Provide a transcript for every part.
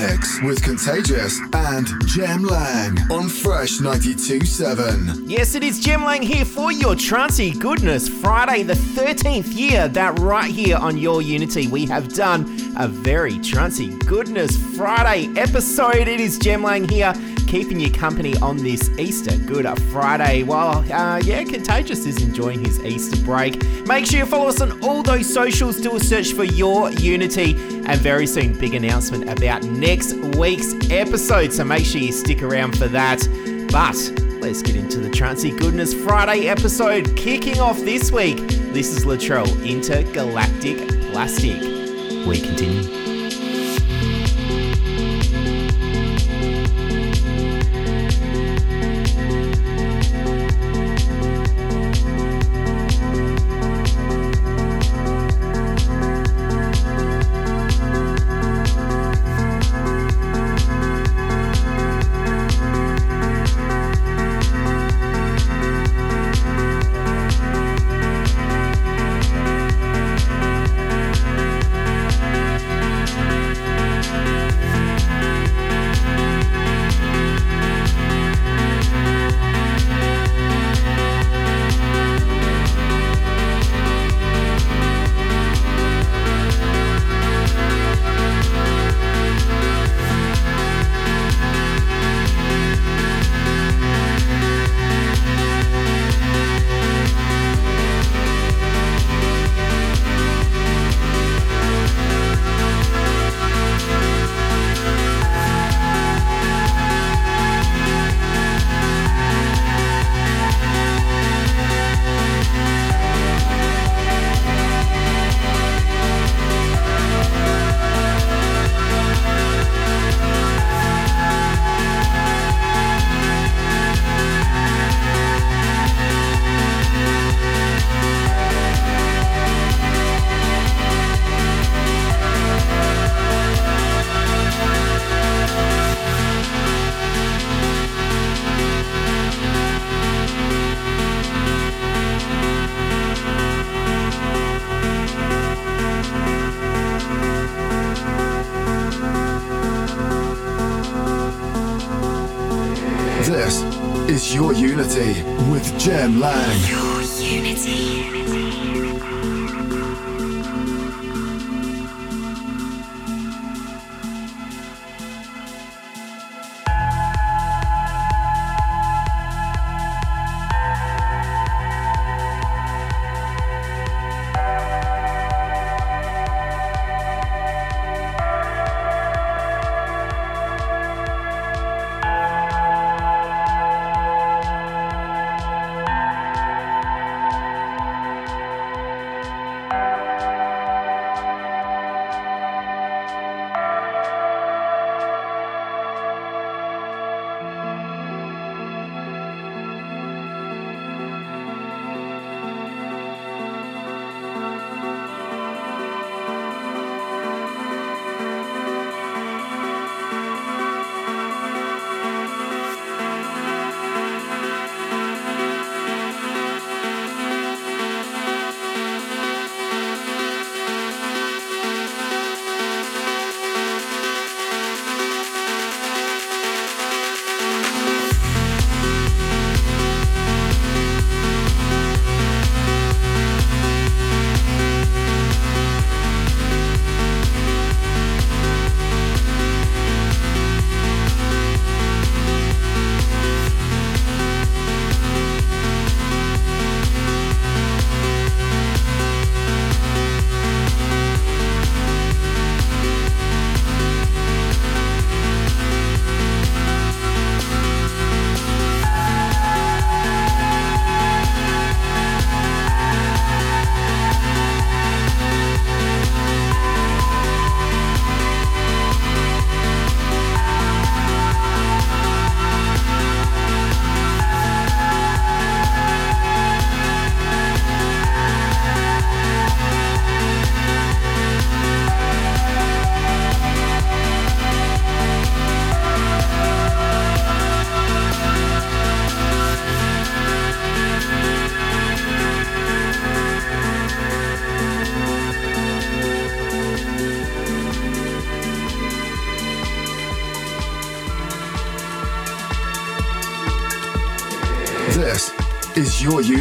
mix with Contagious and Jem Lang on Fresh 92.7. Yes, it is Jem Lang here for your Trancy Goodness Friday, the 13th year that right here on Your Unity we have done a very Trancy Goodness Friday episode. It is Jem Lang here keeping you company on this Easter Good Friday while, uh, yeah, Contagious is enjoying his Easter break. Make sure you follow us on all those socials, do a search for Your Unity, and very soon, big announcement about next week's episode. So make sure you stick around for that. But let's get into the Trancy Goodness Friday episode. Kicking off this week, this is Luttrel Intergalactic Plastic. We continue.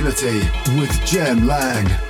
With Jem Lang.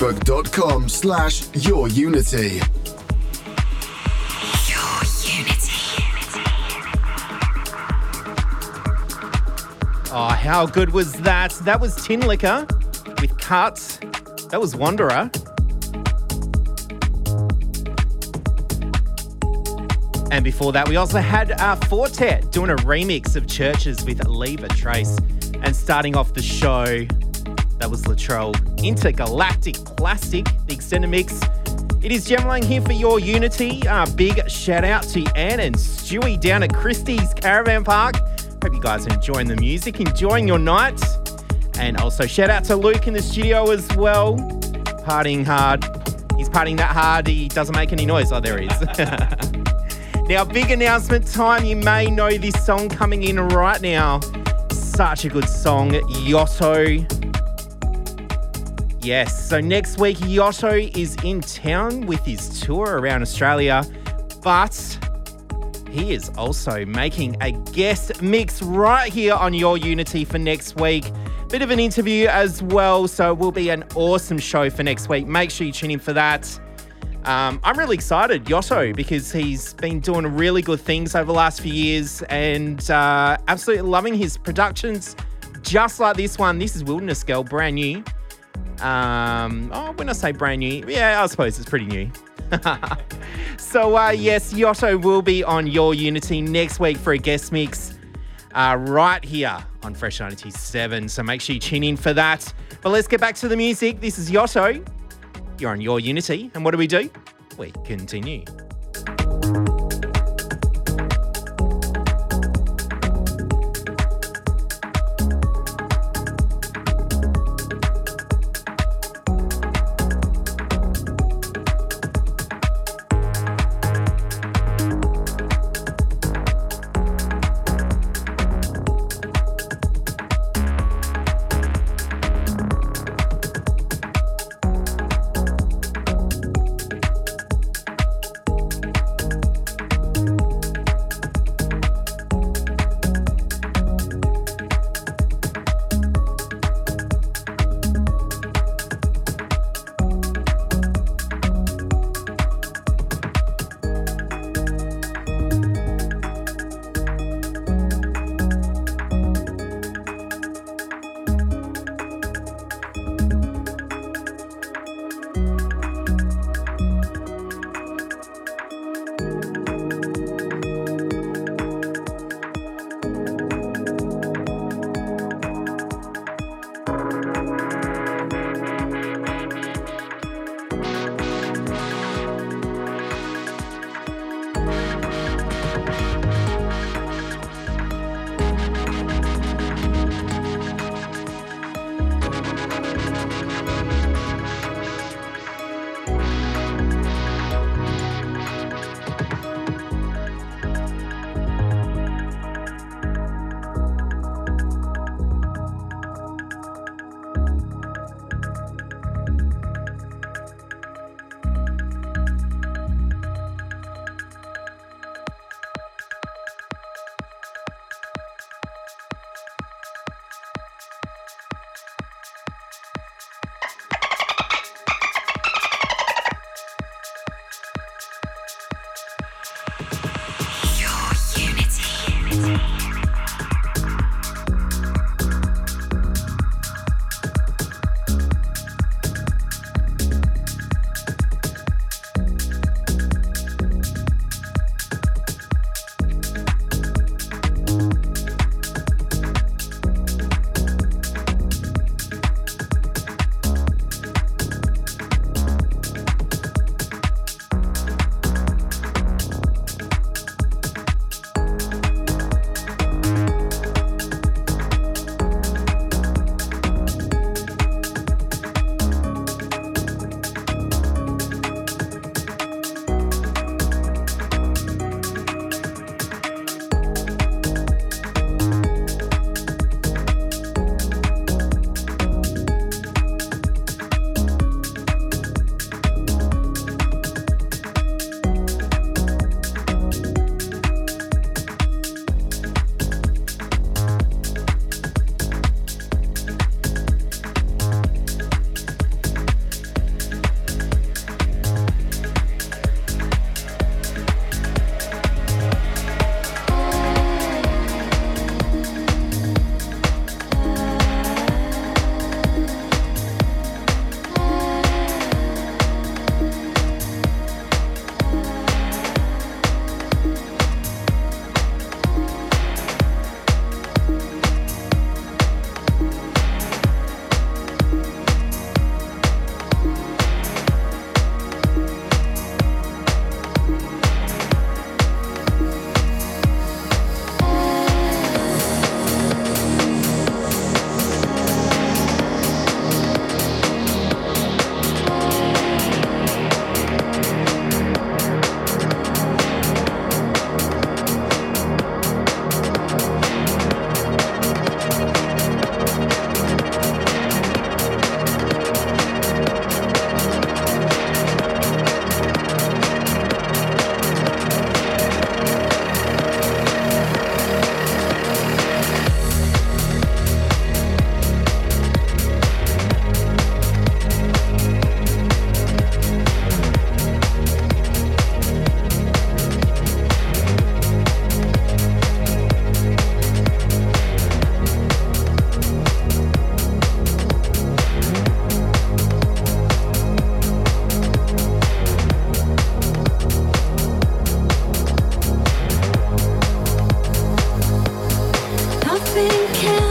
facebook.com slash your unity. Oh, how good was that? That was Tinlicker with Cuts. That was Wanderer. And before that, we also had uh, Four Ten doing a remix of CHVRCHES with Leave a Trace. And starting off the show, that was Luttrel Intergalactic Plastic, the extended mix. It is Jem Lang here for your Unity. Uh, big shout out to Anne and Stewie down at Christie's Caravan Park. Hope you guys are enjoying the music, enjoying your night. And also shout out to Luke in the studio as well. Partying hard. He's partying that hard, he doesn't make any noise. Oh, there he is. now, big announcement time. You may know this song coming in right now. Such a good song, Yotto. Yes, so next week, Yotto is in town with his tour around Australia, but he is also making a guest mix right here on Your Unity for next week. Bit of an interview as well, so it will be an awesome show for next week. Make sure you tune in for that. Um, I'm really excited, Yotto, because he's been doing really good things over the last few years and uh, absolutely loving his productions, just like this one. This is Wilderness Girl, brand new. Um, oh, when I say brand new, yeah, I suppose it's pretty new. so, uh, yes, Yotto will be on Your Unity next week for a guest mix uh, right here on Fresh 97. So make sure you tune in for that. But let's get back to the music. This is Yotto. You're on Your Unity. And what do we do? We continue. kill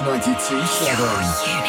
92.7.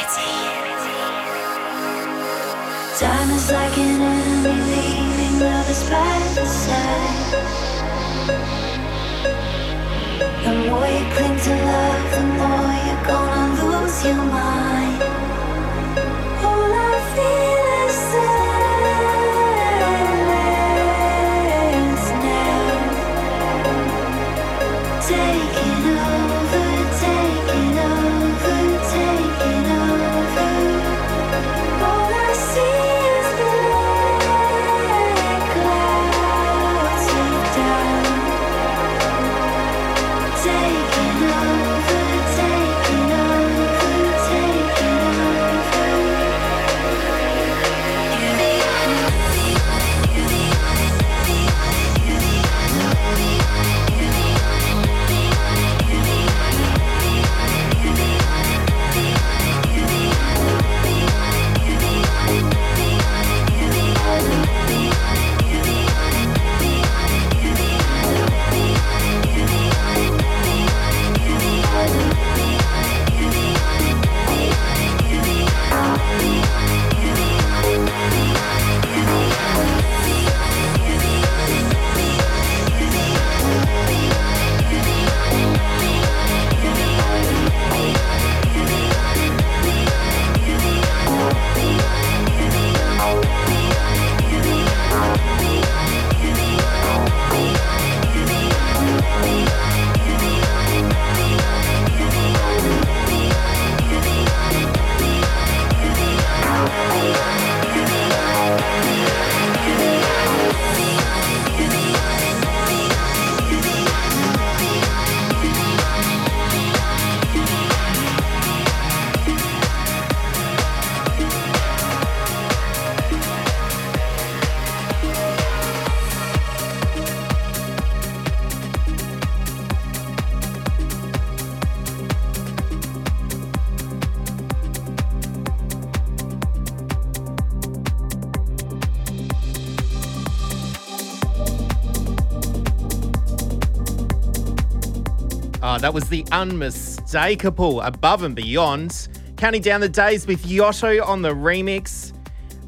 that was the unmistakable Above and Beyond. Counting down the days with Yotto on the remix.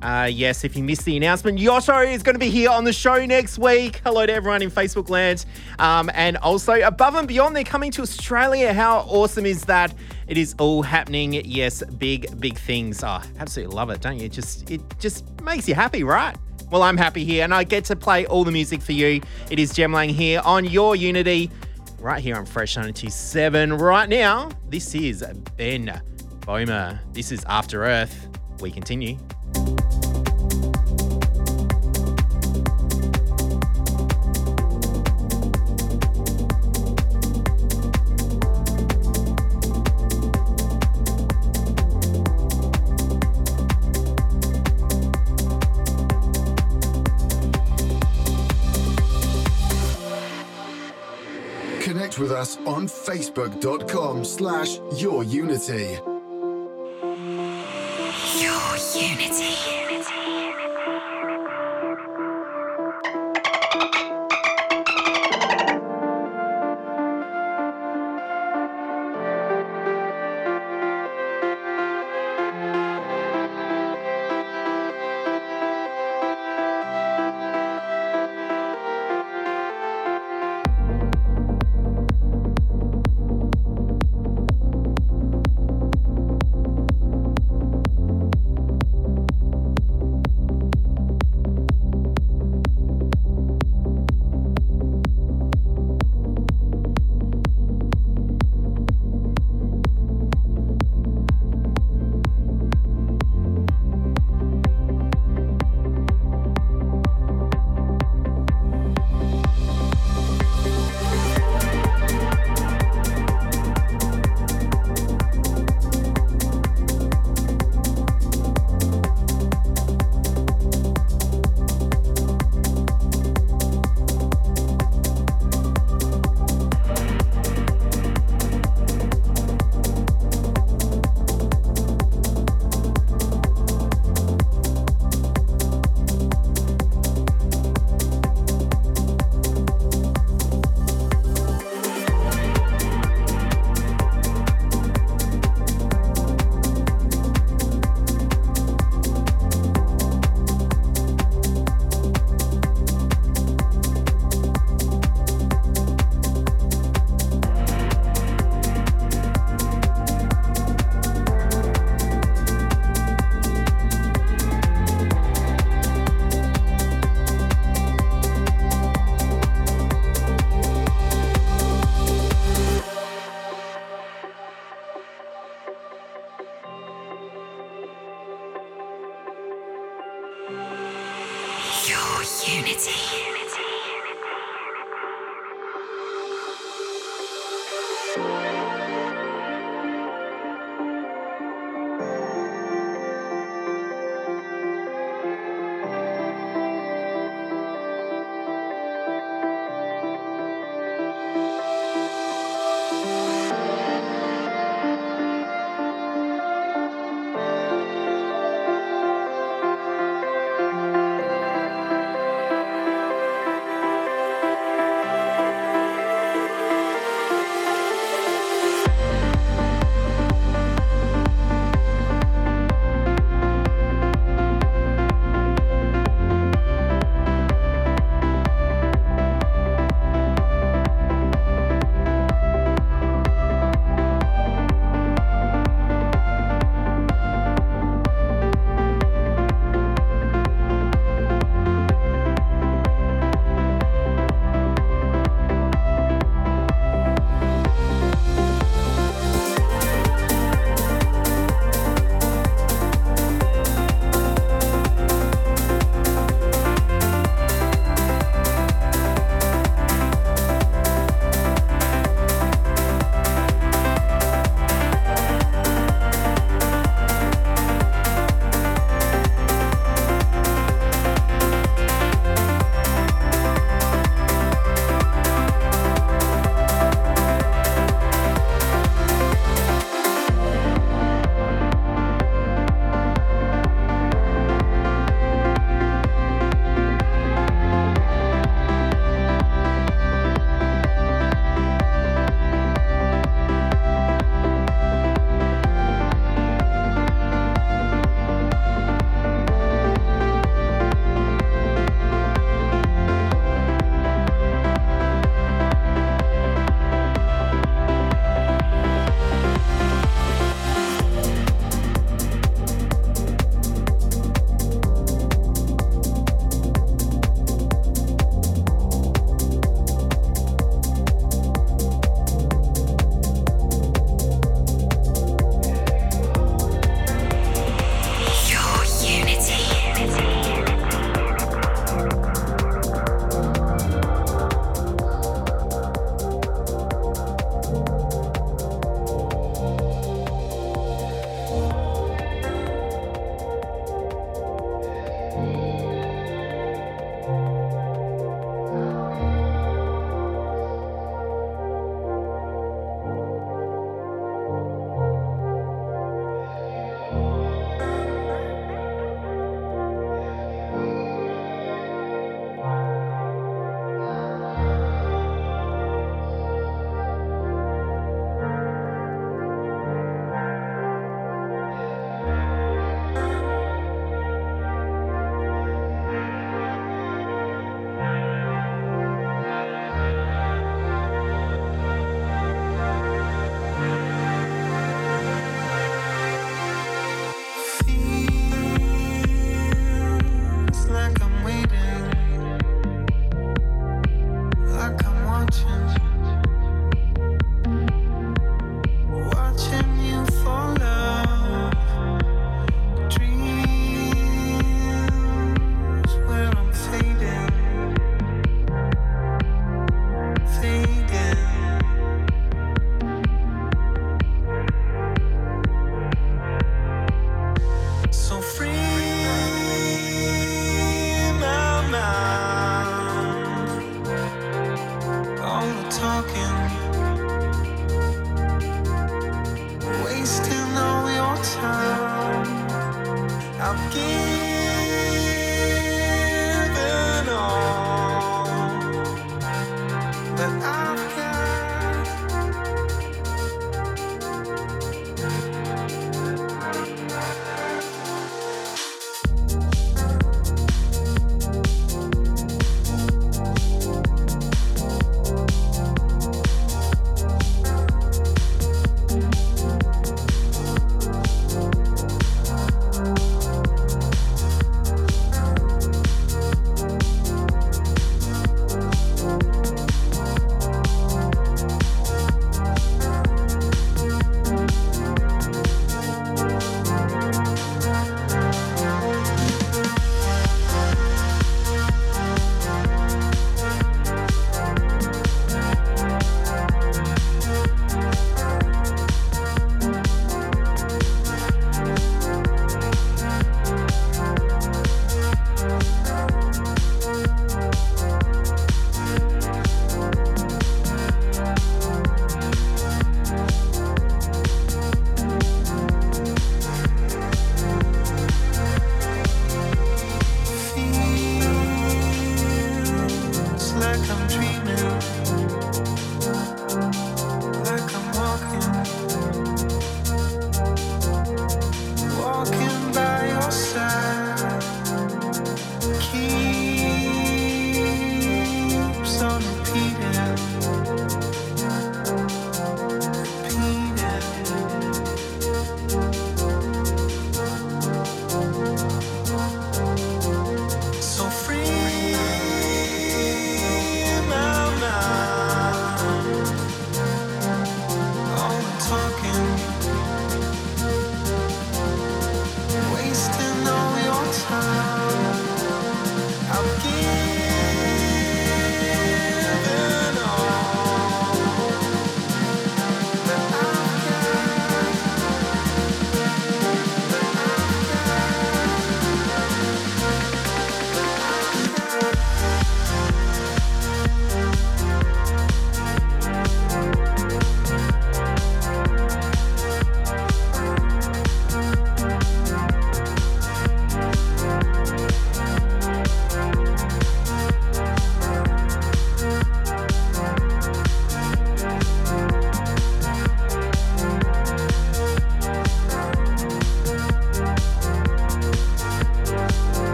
Uh, yes, if you missed the announcement, Yotto is going to be here on the show next week. Hello to everyone in Facebook land. Um, and also, Above and Beyond, they're coming to Australia. How awesome is that? It is all happening. Yes, big, big things. Oh, absolutely love it, don't you? Just, it just makes you happy, right? Well, I'm happy here, and I get to play all the music for you. It is Jem Lang here on Your Unity, right here on Fresh 927. Right now, this is Ben Boomer. This is After Earth. We continue. Connect with us on facebook.com slash Your Unity. Your Unity.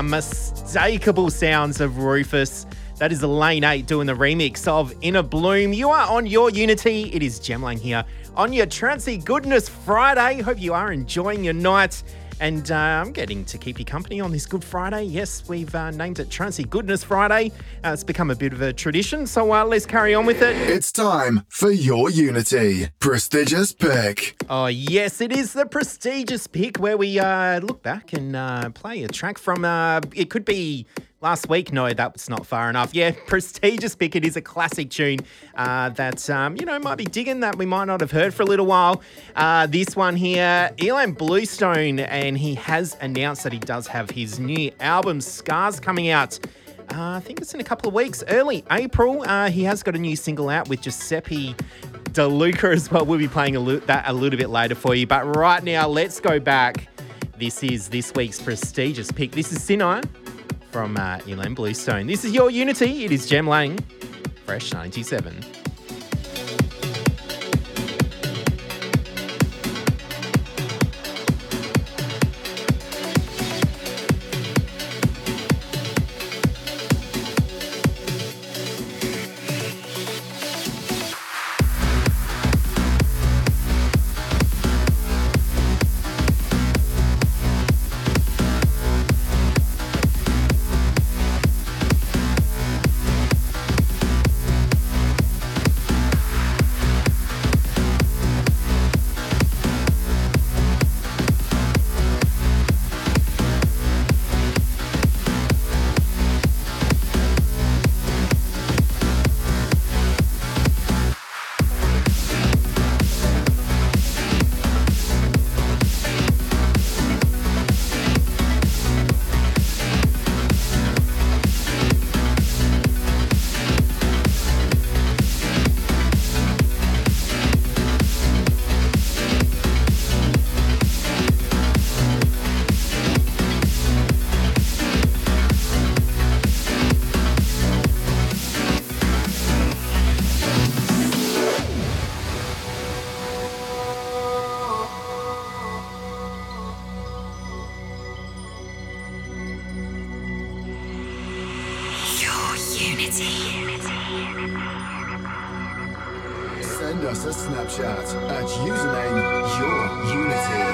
Unmistakable sounds of Rufus. That is Lane 8 doing the remix of Innerbloom. You are on your Unity. It is Jem Lang here on your Trancy Goodness Friday. Hope you are enjoying your night. And uh, I'm getting to keep you company on this Good Friday. Yes, we've uh, named it Trancy Goodness Friday. Uh, it's become a bit of a tradition, so uh, let's carry on with it. It's time for your Unity prestigious pick. Oh, yes, it is the prestigious pick where we uh, look back and uh, play a track from, it could be Last week, no, that's not far enough. Yeah, prestigious pick. It is a classic tune uh, that um, you know might be digging that we might not have heard for a little while. Uh, this one here, Ilan Bluestone, and he has announced that he does have his new album Scars coming out. Uh, I think it's in a couple of weeks, early April. Uh, he has got a new single out with Giuseppe DeLuca as well. We'll be playing a lo- that a little bit later for you. But right now, let's go back. This is this week's prestigious pick. This is Sinai from uh, Ilan Bluestone. This is your Unity. It is Jem Lang, Fresh 97. Snapchat at username your unity.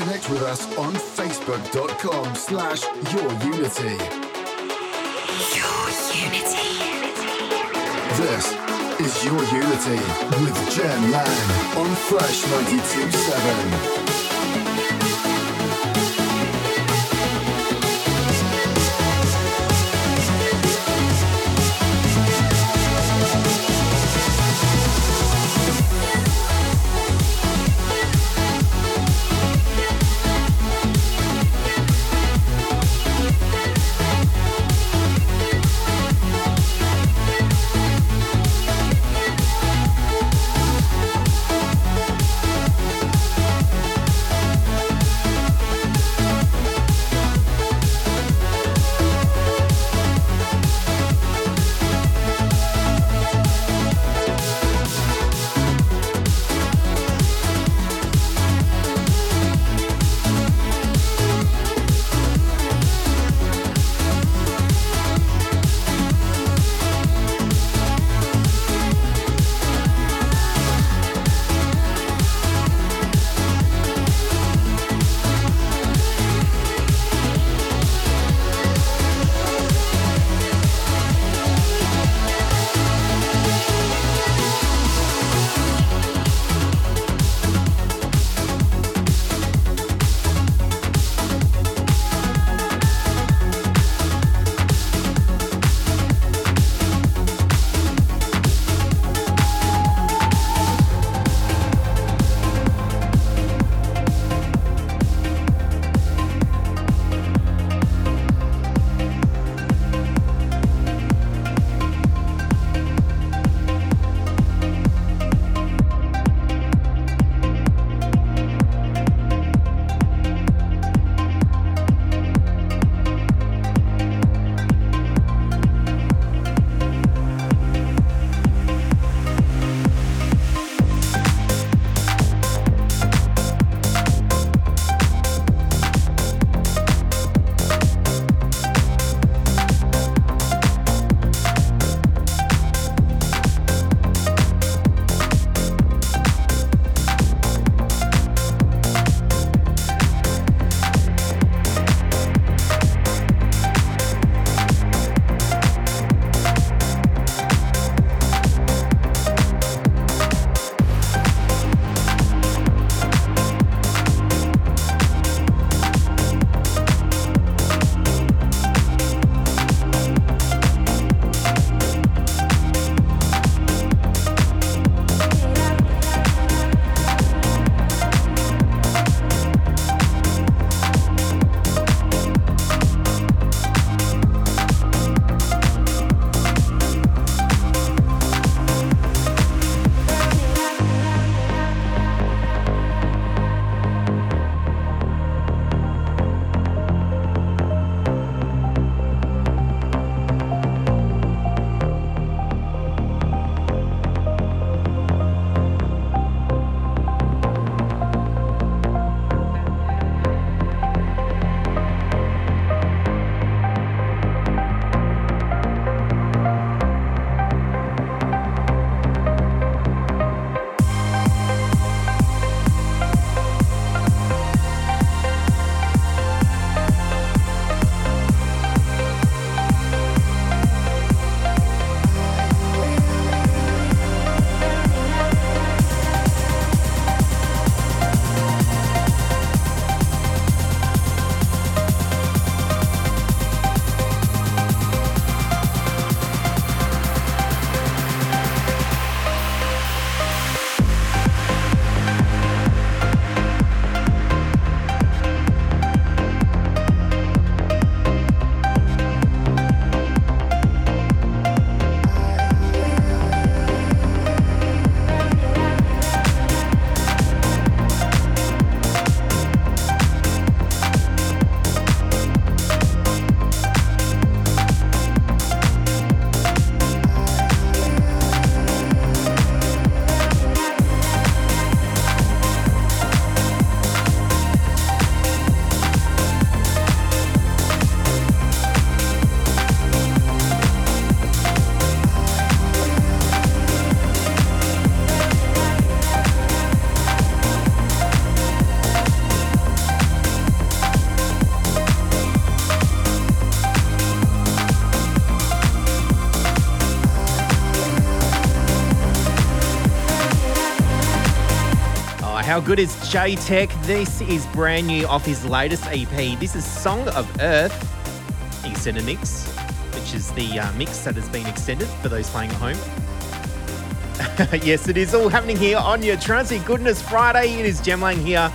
Connect with us on facebook.com slash yourunity. Your Unity. This is Your Unity with Jem Lang on Fresh 92.7. good as Jaytech? This is brand new off his latest EP. This is Song of Earth extended mix, which is the uh, mix that has been extended for those playing at home. yes, it is all happening here on your Trancy Goodness Friday. It is Jem Lang here.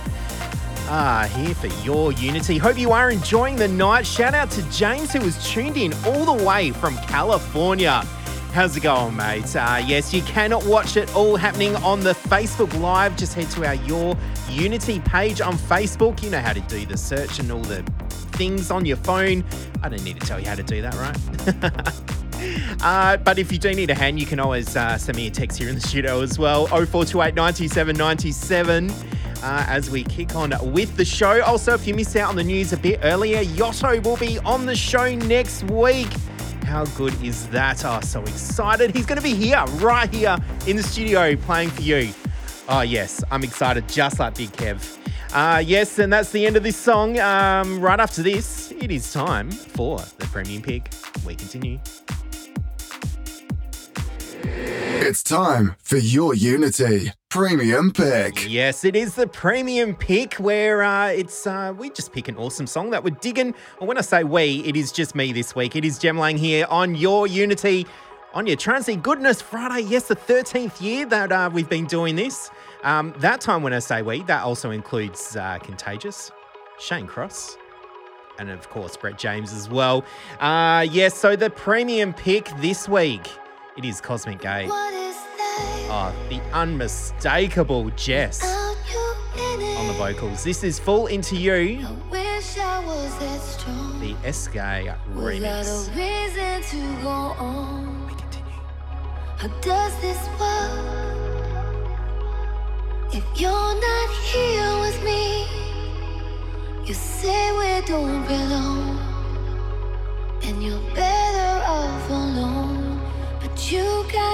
Ah, here for your Unity. Hope you are enjoying the night. Shout out to James who was tuned in all the way from California. How's it going, mate? Uh, yes, you cannot watch it all happening on the Facebook Live. Just head to our Your Unity page on Facebook. You know how to do the search and all the things on your phone. I don't need to tell you how to do that, right? uh, but if you do need a hand, you can always uh, send me a text here in the studio as well 0428 97 97. Uh, as we kick on with the show. Also, if you missed out on the news a bit earlier, Yotto will be on the show next week. How good is that? Oh, so excited. He's going to be here, right here in the studio, playing for you. Oh, yes, I'm excited, just like Big Kev. Uh, yes, and that's the end of this song. Um, right after this, it is time for the premium pick. We continue. It's time for your Unity Premium Pick. Yes, it is the premium pick where uh, it's uh, we just pick an awesome song that we're digging. And when I say we, it is just me this week. It is Jem Lang here on your Unity, on your Trancy Goodness Friday. Yes, the 13th year that uh, we've been doing this. Um, that time when I say we, that also includes uh, Contagious, Shane Cross, and of course Brett James as well. Uh, yes, so the premium pick this week, it is Cosmic Gate. Oh, the unmistakable JES Out you in it. on the vocals. This is Fall Into You, I wish I was that strong. the SK remix. a reason to go on. We continue. How does this work? If you're not here with me, you say we don't belong, and you're you got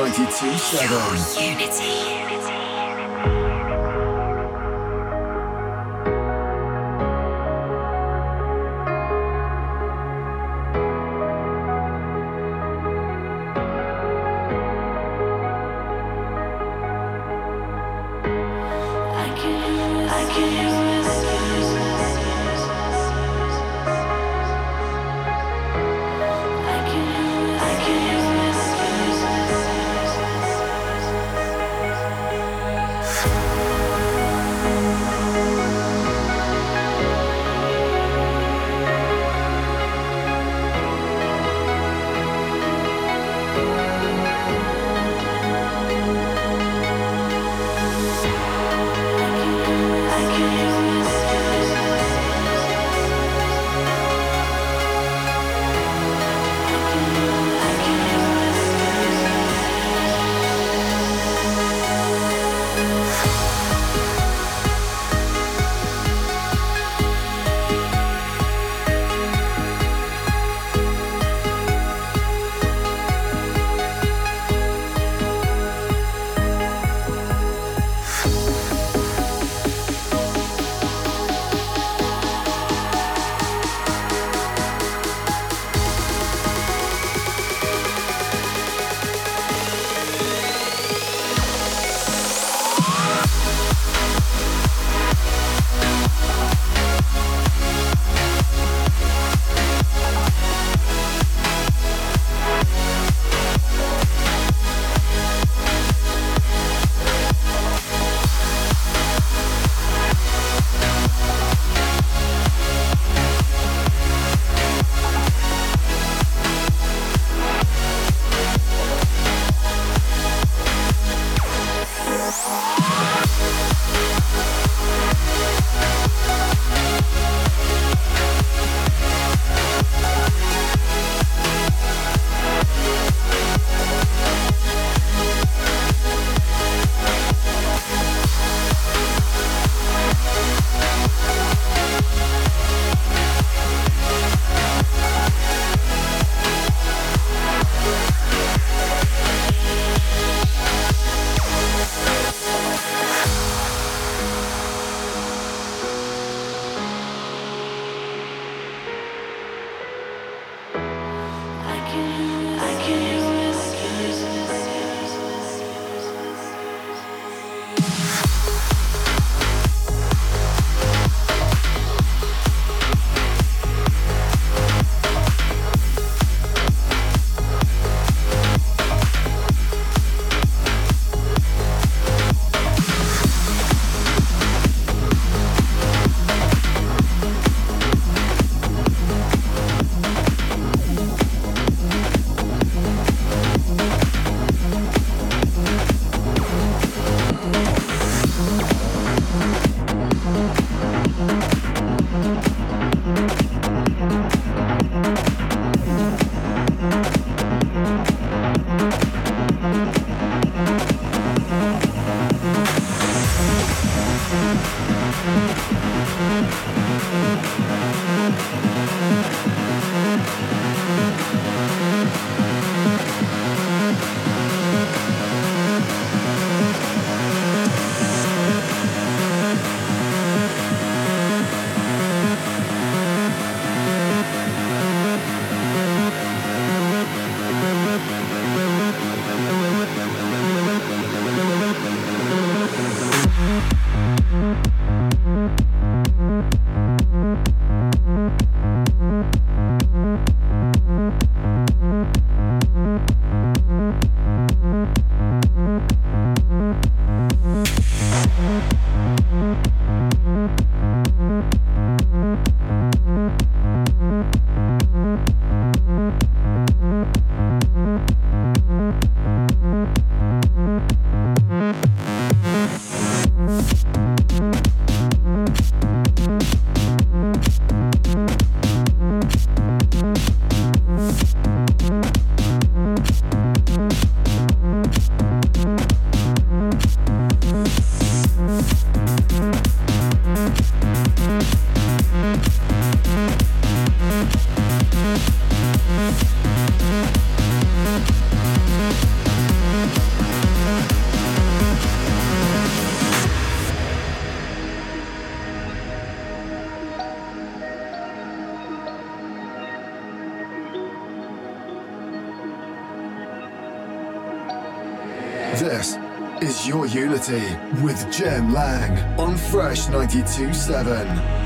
92.7. Unity. With Jem Lang on Fresh 92.7.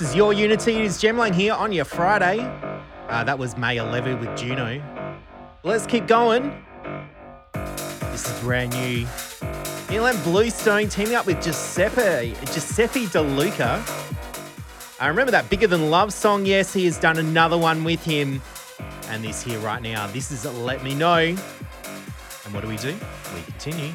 This is your Unity. It is Jem Lang here on your Friday. Uh, that was Maor Levi with Juno. Let's keep going. This is brand new. Ilan Bluestone teaming up with Giuseppe, Giuseppe De Luca. I remember that Bigger Than Love song. Yes, he has done another one with him. And this here right now. This is Let Me Know. And what do we do? We continue.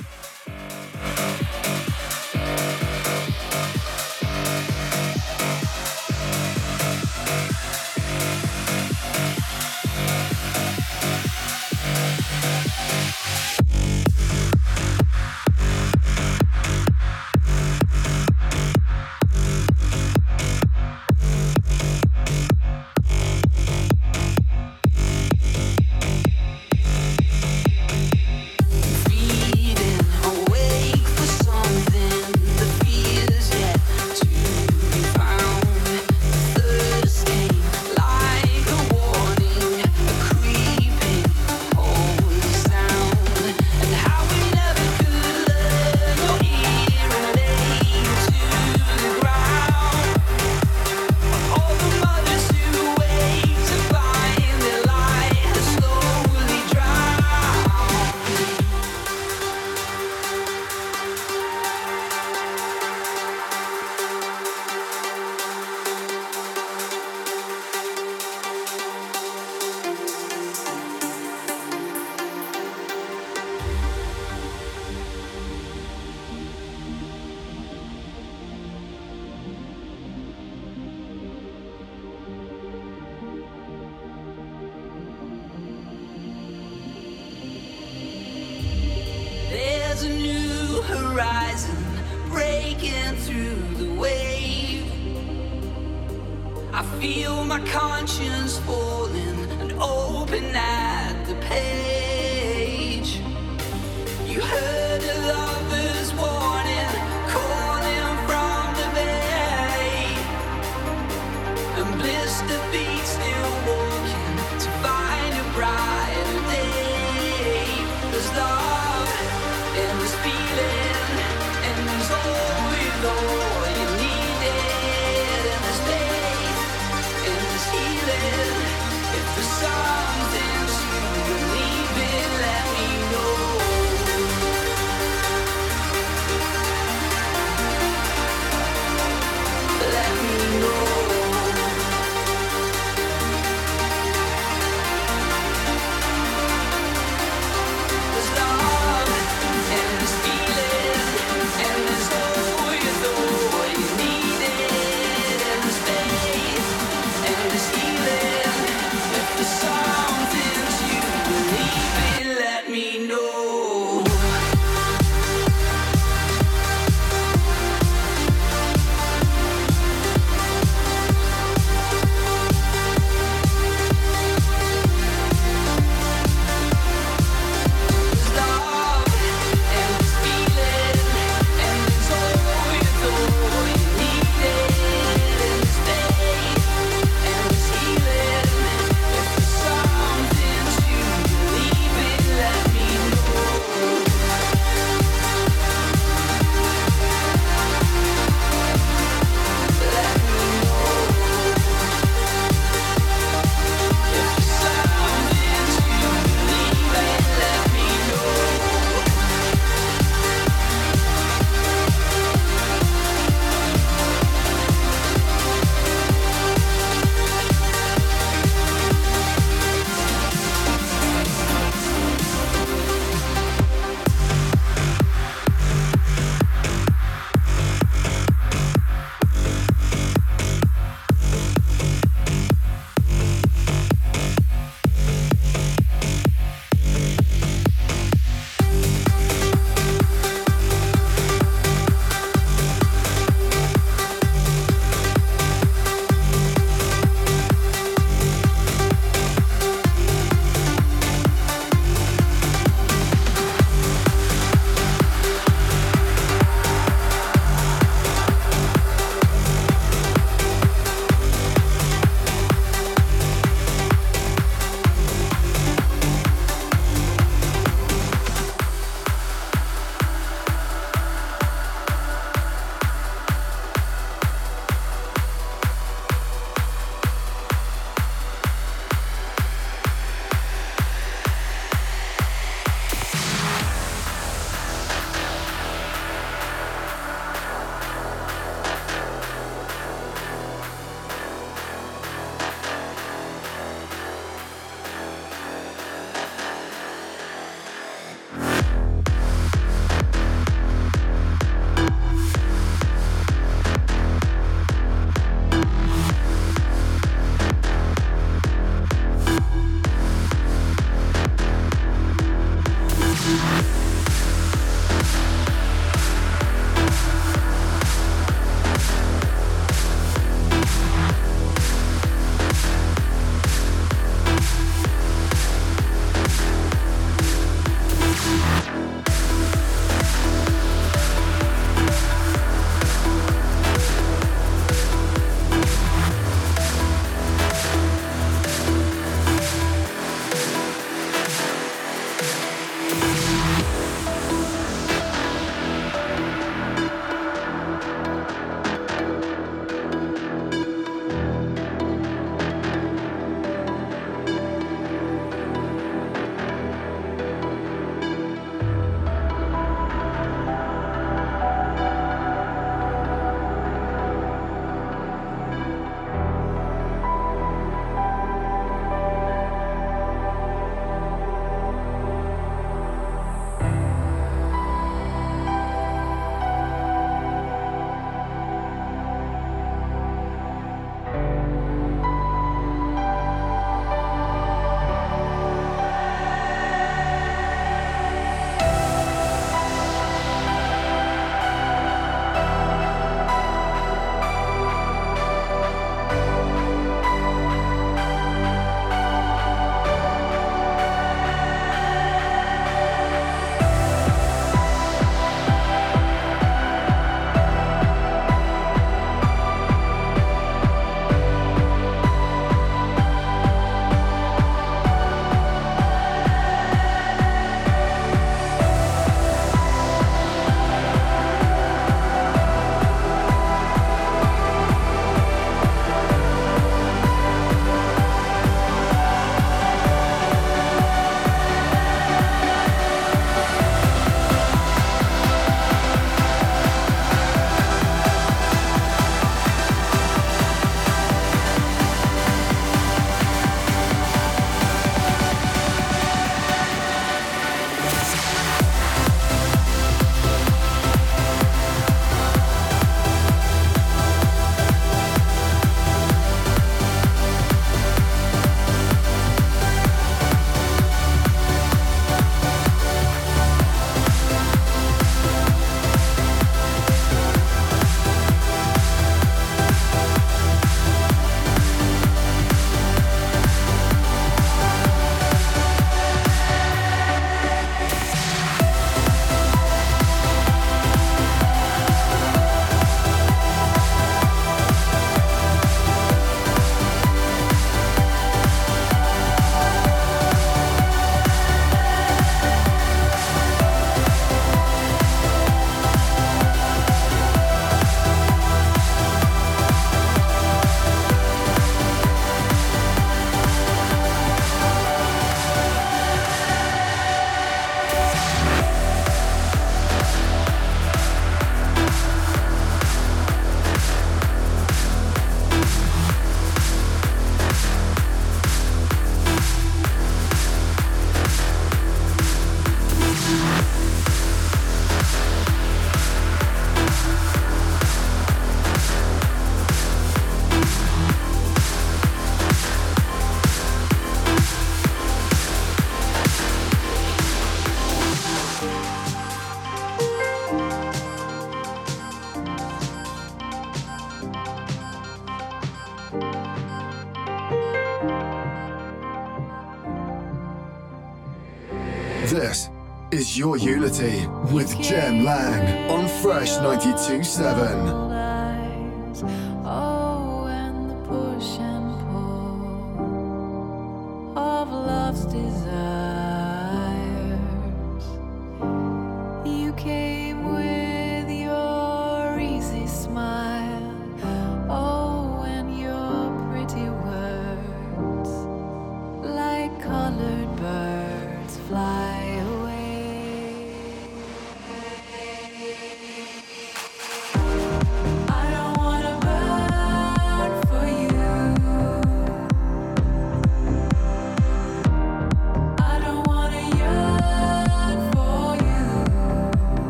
Your Unity with Jem Lang on Fresh 92.7.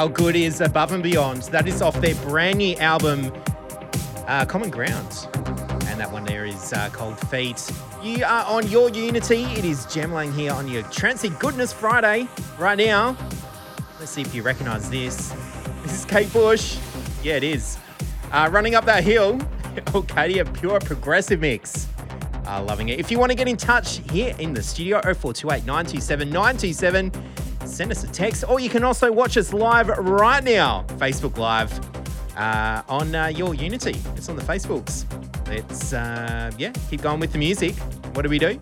how good is Above and Beyond? That is off their brand new album, uh, Common Ground. And that one there is uh, Cold Feet. You are on your Unity. It is Jem Lang here on your Trancy Goodness Friday. Right now, let's see if you recognize this. This is Kate Bush. Yeah, it is. Uh, running up that hill, Orkidea Pure Progressive Mix. Uh, loving it. If you want to get in touch here in the studio, 0428 927 927, send us a text, or you can also watch us live right now, Facebook Live, uh, on uh, your Unity. It's on the Facebooks. Let's, uh, yeah, keep going with the music. What do we do?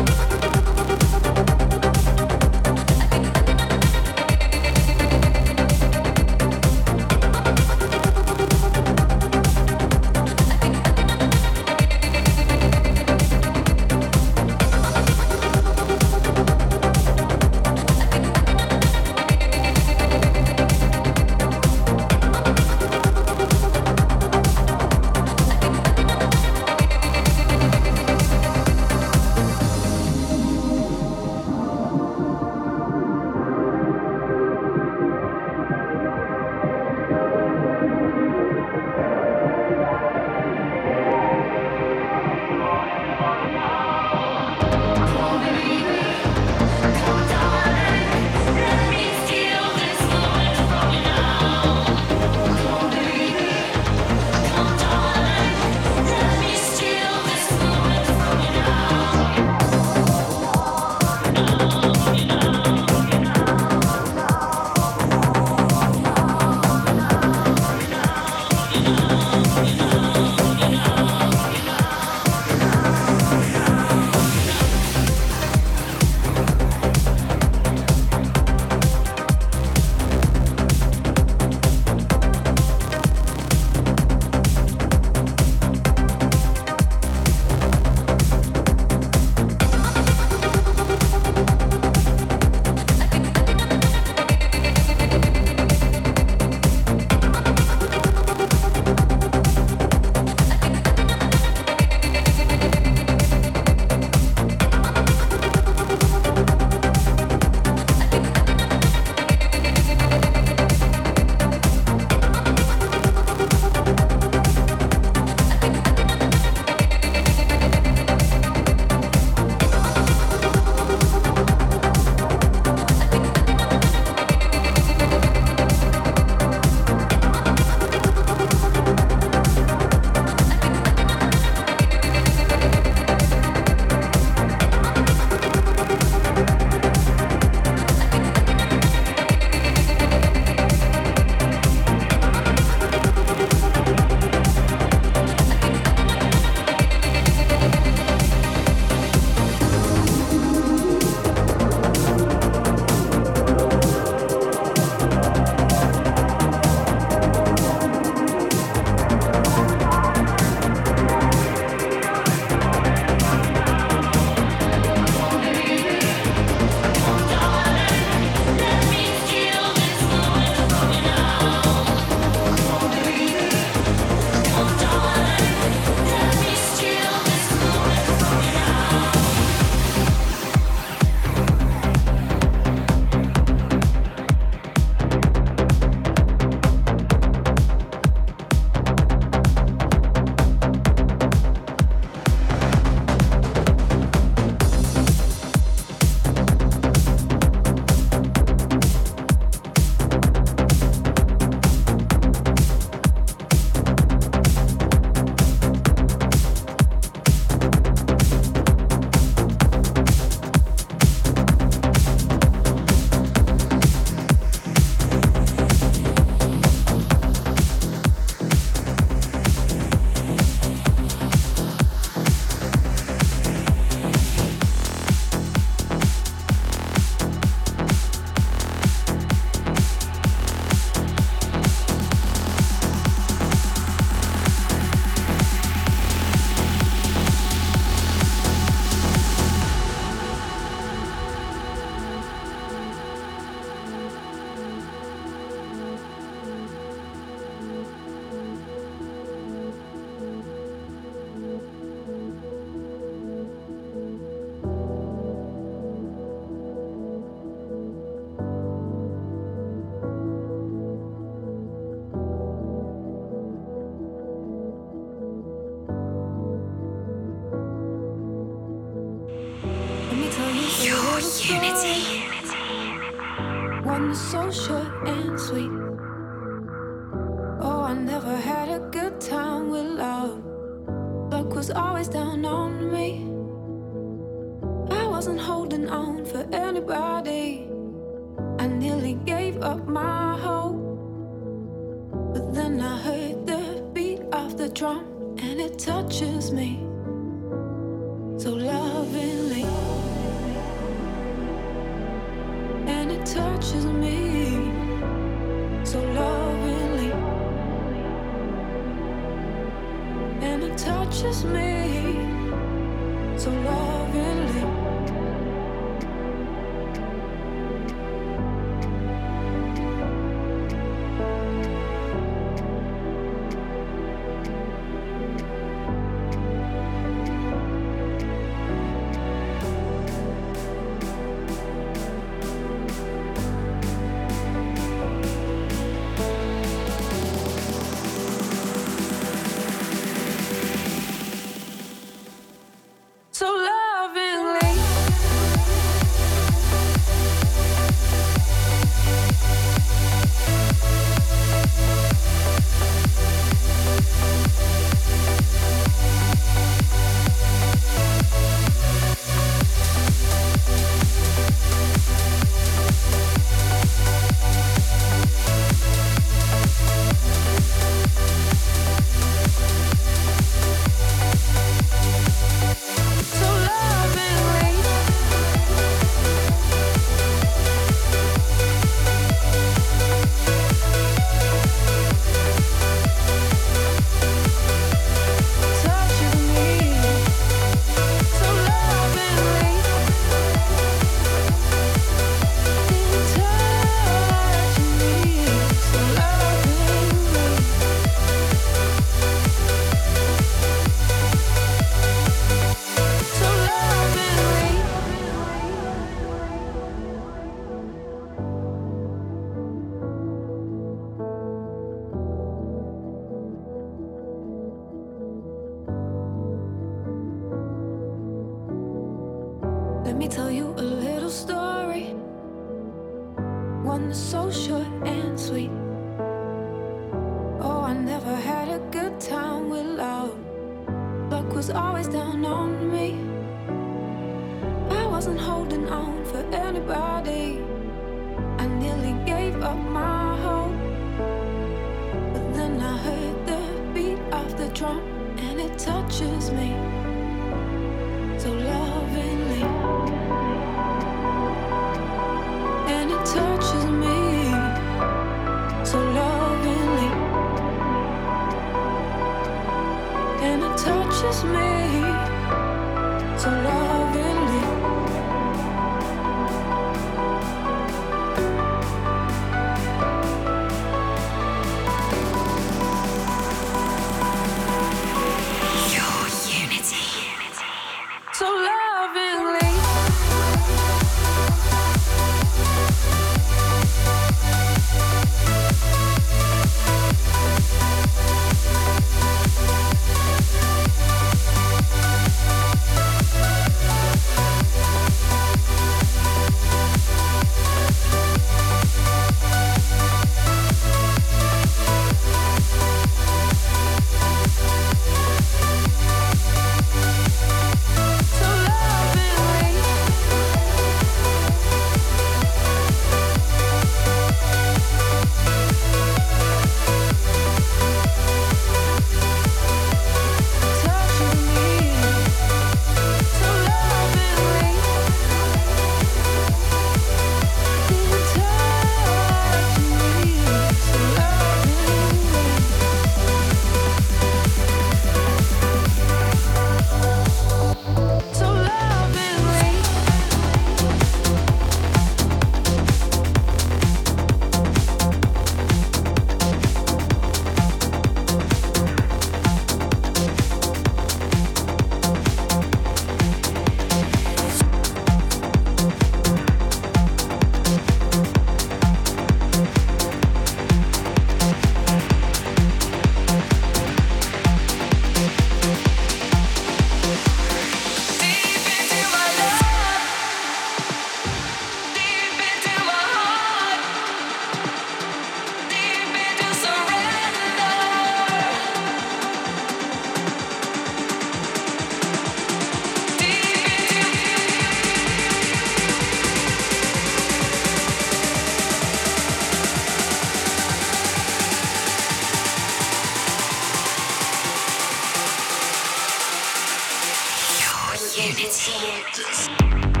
unity.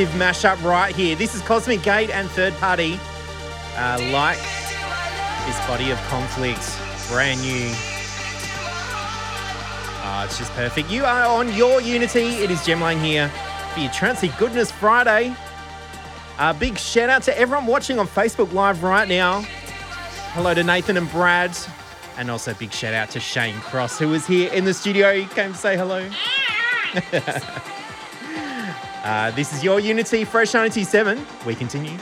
Massive mashup right here. This is Cosmic Gate and Third Party, uh, like his body of conflict, brand new. Uh, it's just perfect. You are on your Unity. It is Jem Lang here for your Trancy Goodness Friday. A big shout out to everyone watching on Facebook Live right now. Hello to Nathan and Brad. And also big shout out to Shane Cross, who was here in the studio. He came to say hello. Uh, this is your Unity Fresh 97. We continue.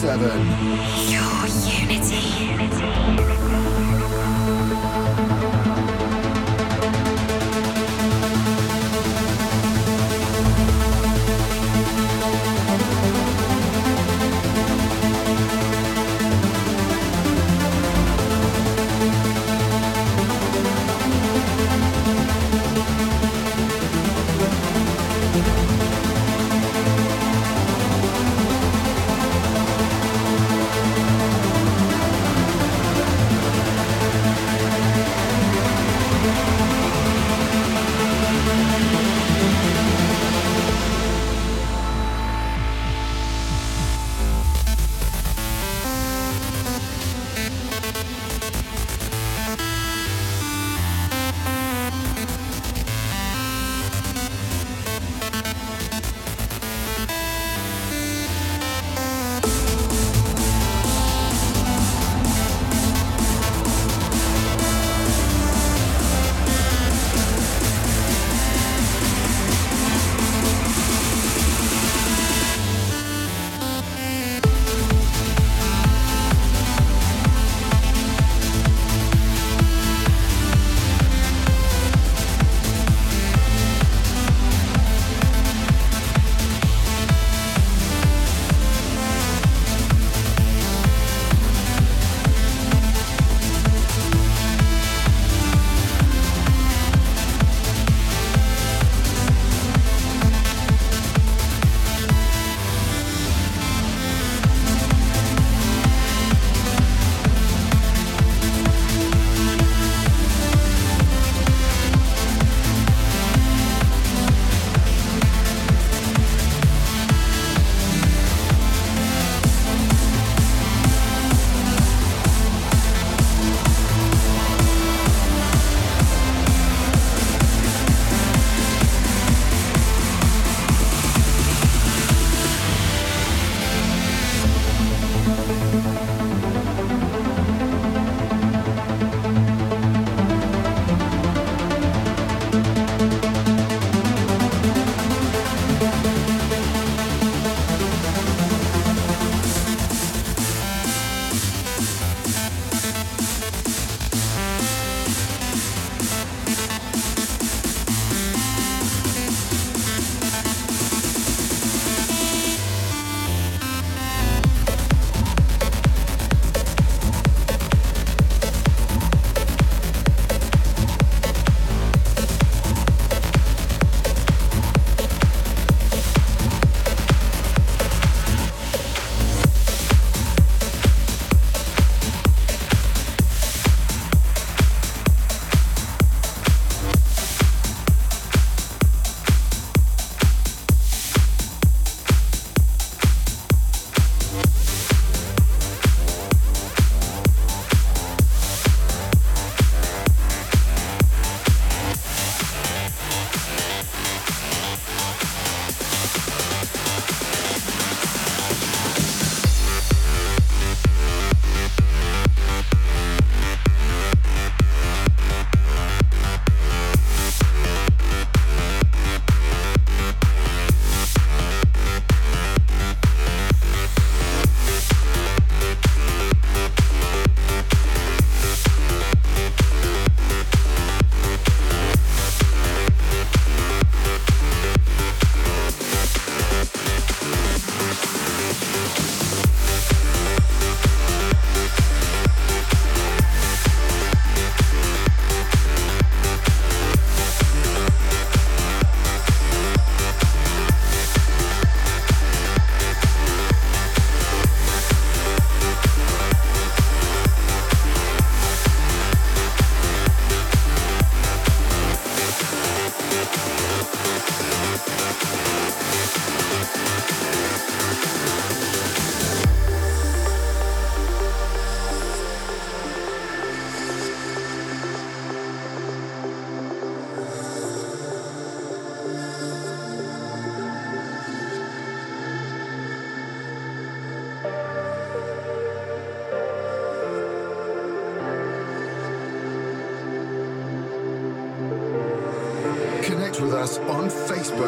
92.7.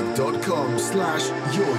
facebook.com slash your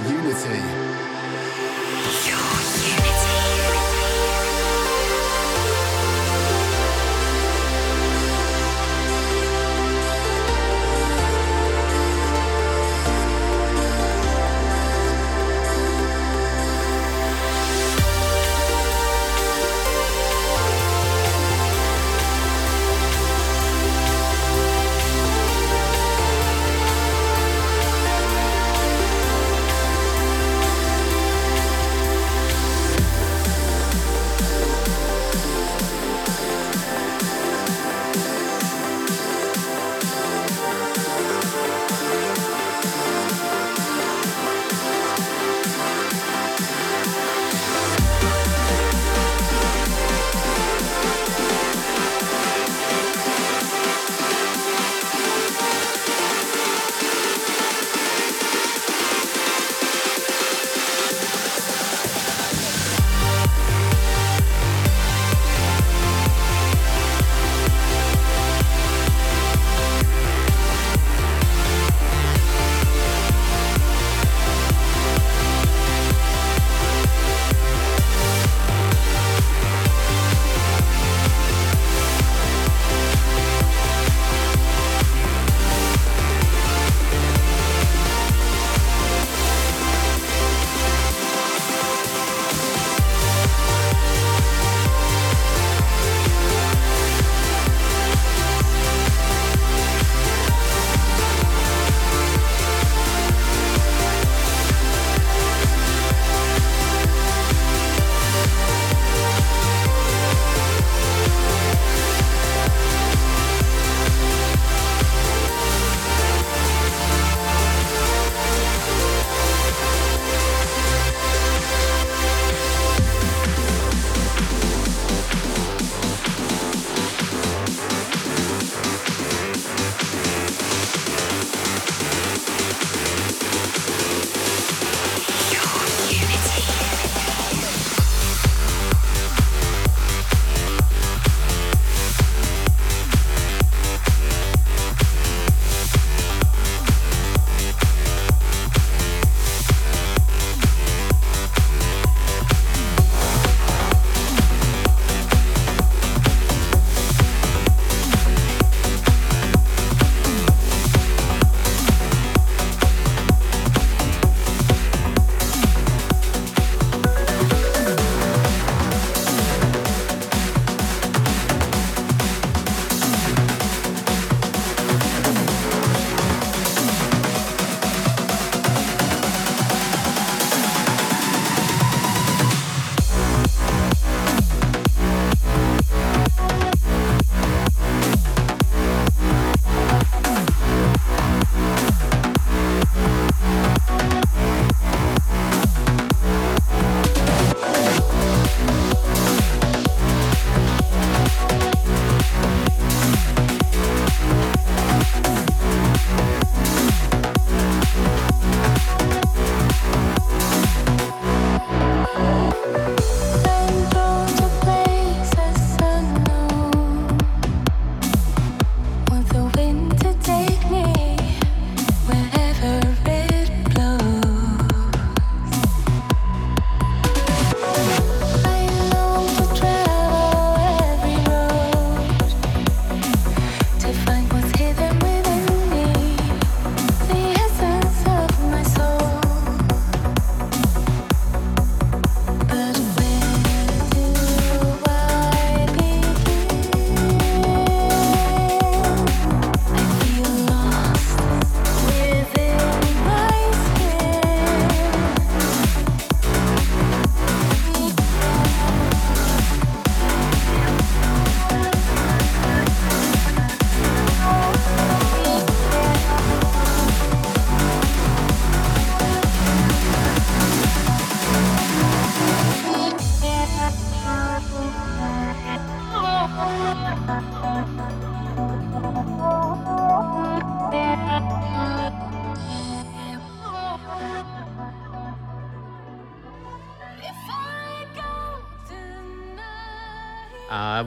Uh,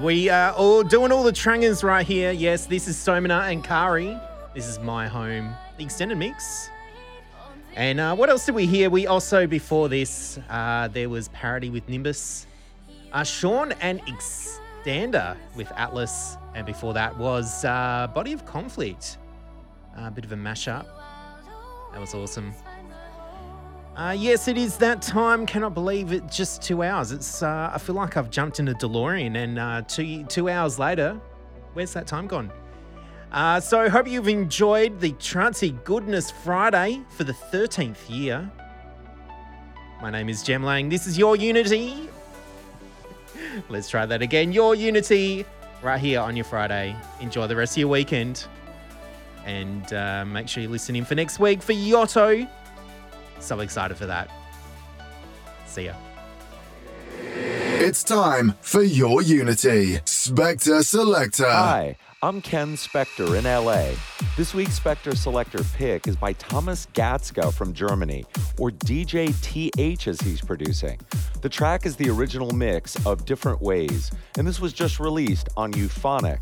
we are all doing all the trangers right here. Yes, this is Somna and Cari. This is my home, the extended mix. And uh, what else did we hear? We also, before this, uh, there was PARITY with Nimbus. Uh, Sean and Ex- Xander with Atlas, and before that was uh, Body of Conflict. A bit of a mashup. That was awesome. Uh, yes, it is that time. Cannot believe it. Just two hours. It's. Uh, I feel like I've jumped in a DeLorean, and uh, two two hours later, where's that time gone? Uh, so, hope you've enjoyed the Trancy Goodness Friday for the 13th year. My name is Jem Lang. This is Your Unity. Let's try that again. Your Unity, right here on your Friday. Enjoy the rest of your weekend. And uh, make sure you listen in for next week for Yotto. So excited for that. See ya. It's time for your Unity. Spector Selector. Hi, I'm Ken Spector in LA. This week's Spector Selector pick is by Thomas Gatzka from Germany, or DJ TH as he's producing. The track is the original mix of Different Ways, and this was just released on Euphonic.